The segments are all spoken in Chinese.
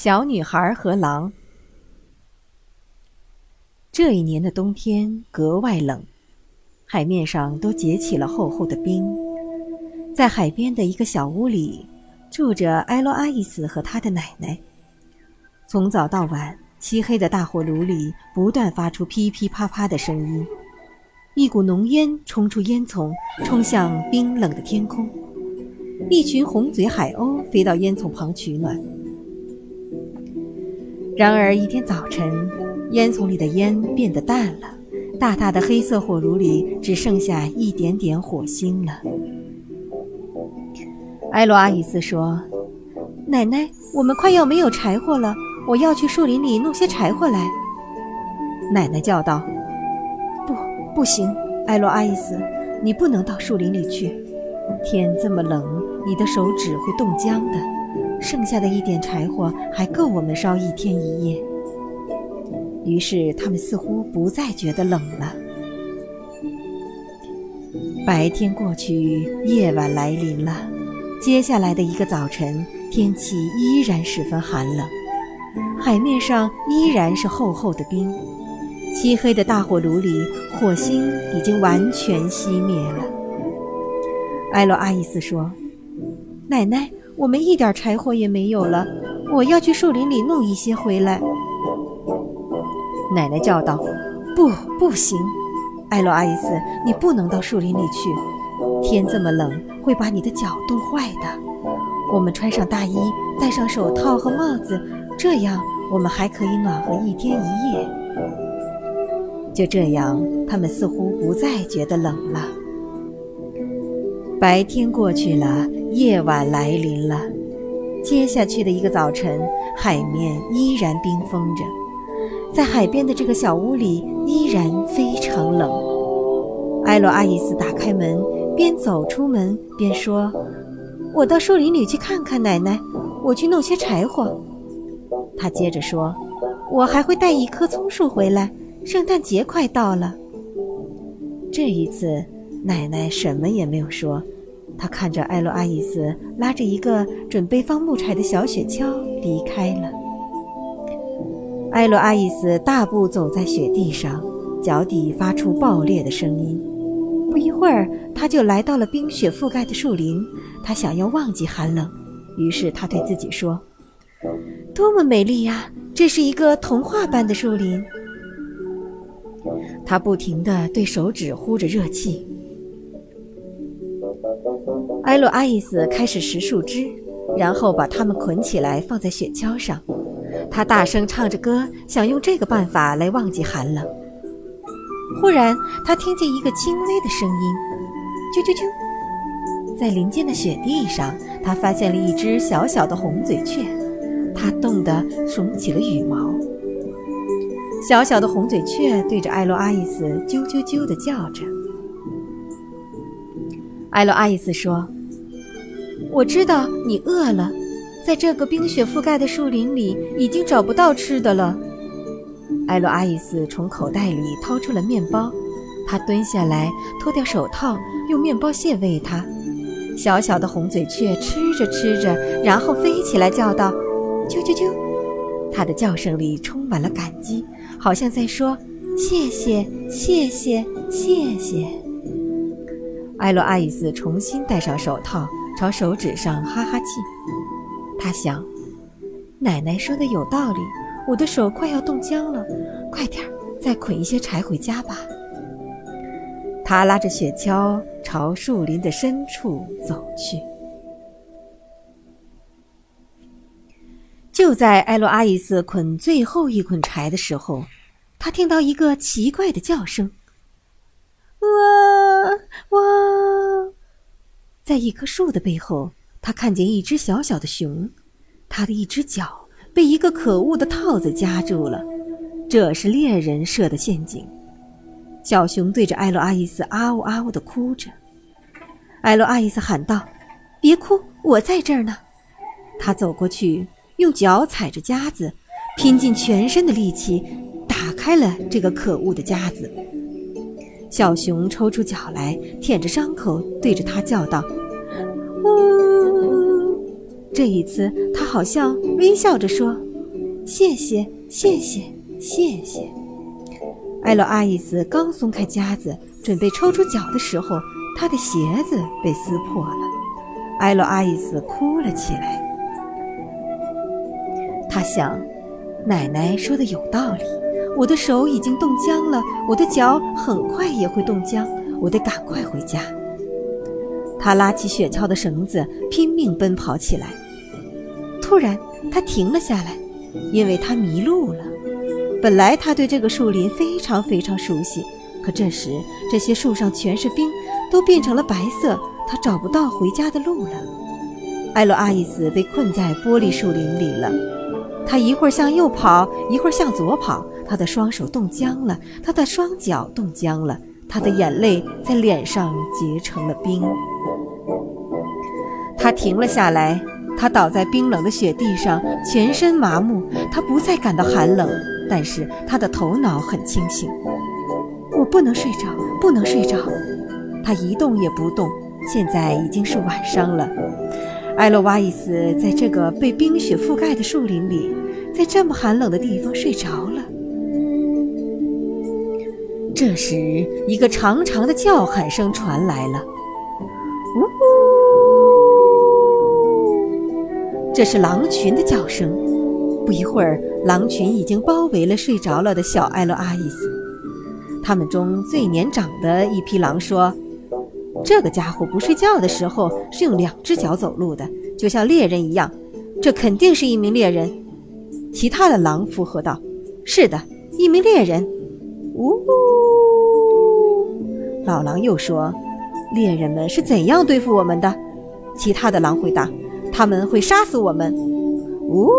小女孩和狼。这一年的冬天格外冷，海面上都结起了厚厚的冰。在海边的一个小屋里，住着埃罗阿伊斯和他的奶奶。从早到晚，漆黑的大火炉里不断发出噼噼啪啪的声音，一股浓烟冲出烟囱，冲向冰冷的天空。一群红嘴海鸥飞到烟囱旁取暖。然而一天早晨，烟囱里的烟变得淡了，大大的黑色火炉里只剩下一点点火星了。埃罗阿伊斯说：“奶奶，我们快要没有柴火了，我要去树林里弄些柴火来。”奶奶叫道：“不，不行，埃罗阿伊斯，你不能到树林里去，天这么冷，你的手指会冻僵的。”剩下的一点柴火还够我们烧一天一夜。于是他们似乎不再觉得冷了。白天过去，夜晚来临了。接下来的一个早晨，天气依然十分寒冷，海面上依然是厚厚的冰。漆黑的大火炉里，火星已经完全熄灭了。埃罗阿伊斯说：“奶奶。”我们一点柴火也没有了，我要去树林里弄一些回来。奶奶叫道：“不，不行，艾罗阿伊斯，你不能到树林里去，天这么冷，会把你的脚冻坏的。我们穿上大衣，戴上手套和帽子，这样我们还可以暖和一天一夜。”就这样，他们似乎不再觉得冷了。白天过去了，夜晚来临了。接下去的一个早晨，海面依然冰封着，在海边的这个小屋里依然非常冷。埃罗阿伊斯打开门，边走出门边说：“我到树林里去看看奶奶，我去弄些柴火。”他接着说：“我还会带一棵松树回来，圣诞节快到了。”这一次。奶奶什么也没有说，他看着艾洛阿伊斯拉着一个准备放木柴的小雪橇离开了。艾洛阿伊斯大步走在雪地上，脚底发出爆裂的声音。不一会儿，他就来到了冰雪覆盖的树林。他想要忘记寒冷，于是他对自己说：“多么美丽呀！这是一个童话般的树林。”他不停地对手指呼着热气。埃洛阿伊斯开始拾树枝，然后把它们捆起来放在雪橇上。他大声唱着歌，想用这个办法来忘记寒冷。忽然，他听见一个轻微的声音：“啾啾啾！”在林间的雪地上，他发现了一只小小的红嘴雀，它冻得耸起了羽毛。小小的红嘴雀对着埃洛阿伊斯啾啾啾地叫着。埃洛阿伊斯说。我知道你饿了，在这个冰雪覆盖的树林里，已经找不到吃的了。艾洛阿伊斯从口袋里掏出了面包，他蹲下来，脱掉手套，用面包屑喂它。小小的红嘴雀吃着吃着，然后飞起来叫道：“啾啾啾！”它的叫声里充满了感激，好像在说：“谢谢，谢谢，谢谢。”艾洛阿伊斯重新戴上手套。朝手指上哈哈气，他想：“奶奶说的有道理，我的手快要冻僵了，快点儿，再捆一些柴回家吧。”他拉着雪橇朝树林的深处走去。就在艾洛阿伊斯捆最后一捆柴的时候，他听到一个奇怪的叫声：“哇哇！”在一棵树的背后，他看见一只小小的熊，它的一只脚被一个可恶的套子夹住了，这是猎人设的陷阱。小熊对着艾洛阿伊斯啊呜啊呜地哭着。艾洛阿伊斯喊道：“别哭，我在这儿呢。”他走过去，用脚踩着夹子，拼尽全身的力气打开了这个可恶的夹子。小熊抽出脚来，舔着伤口，对着他叫道：“呜！”这一次，他好像微笑着说：“谢谢，谢谢，谢谢。艾洛阿伊斯刚松开夹子，准备抽出脚的时候，他的鞋子被撕破了。艾洛阿伊斯哭了起来。他想，奶奶说的有道理，我的手已经冻僵了，我的脚很快也会冻僵，我得赶快回家。他拉起雪橇的绳子，拼命奔跑起来。突然，他停了下来，因为他迷路了。本来他对这个树林非常非常熟悉，可这时这些树上全是冰，都变成了白色，他找不到回家的路了。艾洛阿伊斯被困在玻璃树林里了。他一会儿向右跑，一会儿向左跑，他的双手冻僵了，他的双脚冻僵了，他的眼泪在脸上结成了冰。他停了下来，他倒在冰冷的雪地上，全身麻木。他不再感到寒冷，但是他的头脑很清醒。我不能睡着，不能睡着。他一动也不动。现在已经是晚上了。艾洛瓦伊斯在这个被冰雪覆盖的树林里，在这么寒冷的地方睡着了。这时，一个长长的叫喊声传来了：“呜呼！”这是狼群的叫声。不一会儿，狼群已经包围了睡着了的小艾洛阿伊斯。他们中最年长的一匹狼说：“这个家伙不睡觉的时候是用两只脚走路的，就像猎人一样。这肯定是一名猎人。”其他的狼附和道：“是的，一名猎人。”呜！老狼又说：“猎人们是怎样对付我们的？”其他的狼回答。他们会杀死我们！呜！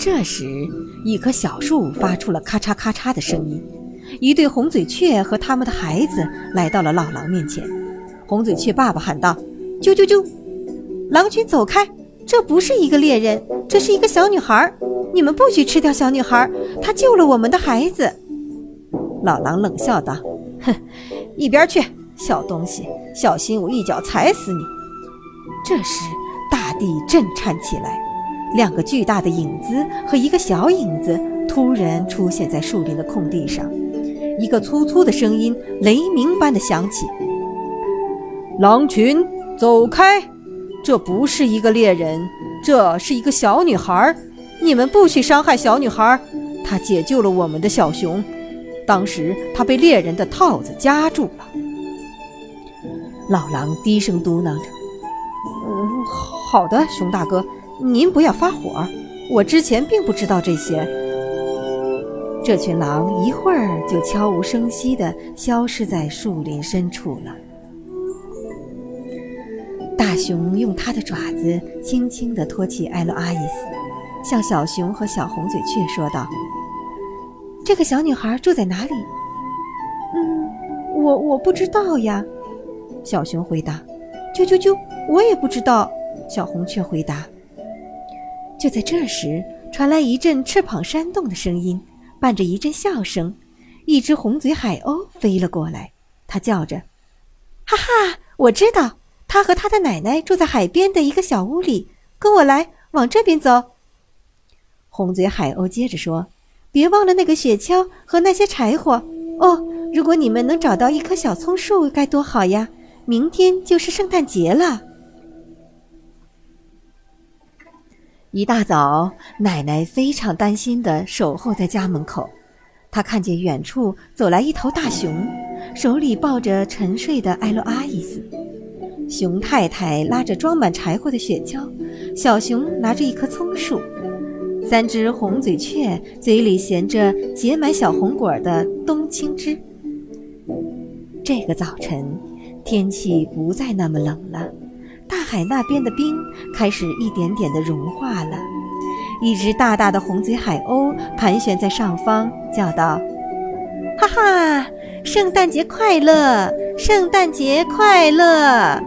这时，一棵小树发出了咔嚓咔嚓的声音。一对红嘴雀和他们的孩子来到了老狼面前。红嘴雀爸爸喊道：“啾啾啾！狼群走开！这不是一个猎人，这是一个小女孩。你们不许吃掉小女孩，她救了我们的孩子。”老狼冷笑道：“哼，一边去！”小东西，小心我一脚踩死你！这时，大地震颤起来，两个巨大的影子和一个小影子突然出现在树林的空地上。一个粗粗的声音雷鸣般的响起：“狼群，走开！这不是一个猎人，这是一个小女孩。你们不许伤害小女孩。她解救了我们的小熊，当时她被猎人的套子夹住了。”老狼低声嘟囔着：“嗯，好的，熊大哥，您不要发火。我之前并不知道这些。”这群狼一会儿就悄无声息地消失在树林深处了。大熊用它的爪子轻轻地托起艾洛阿伊斯，向小熊和小红嘴雀说道：“这个小女孩住在哪里？”“嗯，我我不知道呀。”小熊回答：“啾啾啾，我也不知道。”小红雀回答。就在这时，传来一阵翅膀扇动的声音，伴着一阵笑声。一只红嘴海鸥飞了过来，它叫着：“哈哈，我知道，它和它的奶奶住在海边的一个小屋里。跟我来，往这边走。”红嘴海鸥接着说：“别忘了那个雪橇和那些柴火哦。如果你们能找到一棵小葱树，该多好呀！”明天就是圣诞节了。一大早，奶奶非常担心的守候在家门口。她看见远处走来一头大熊，手里抱着沉睡的艾洛阿伊斯。熊太太拉着装满柴火的雪橇，小熊拿着一棵葱树。三只红嘴雀嘴里衔着结满小红果的冬青枝。这个早晨。天气不再那么冷了，大海那边的冰开始一点点的融化了。一只大大的红嘴海鸥盘旋在上方，叫道：“哈哈，圣诞节快乐！圣诞节快乐！”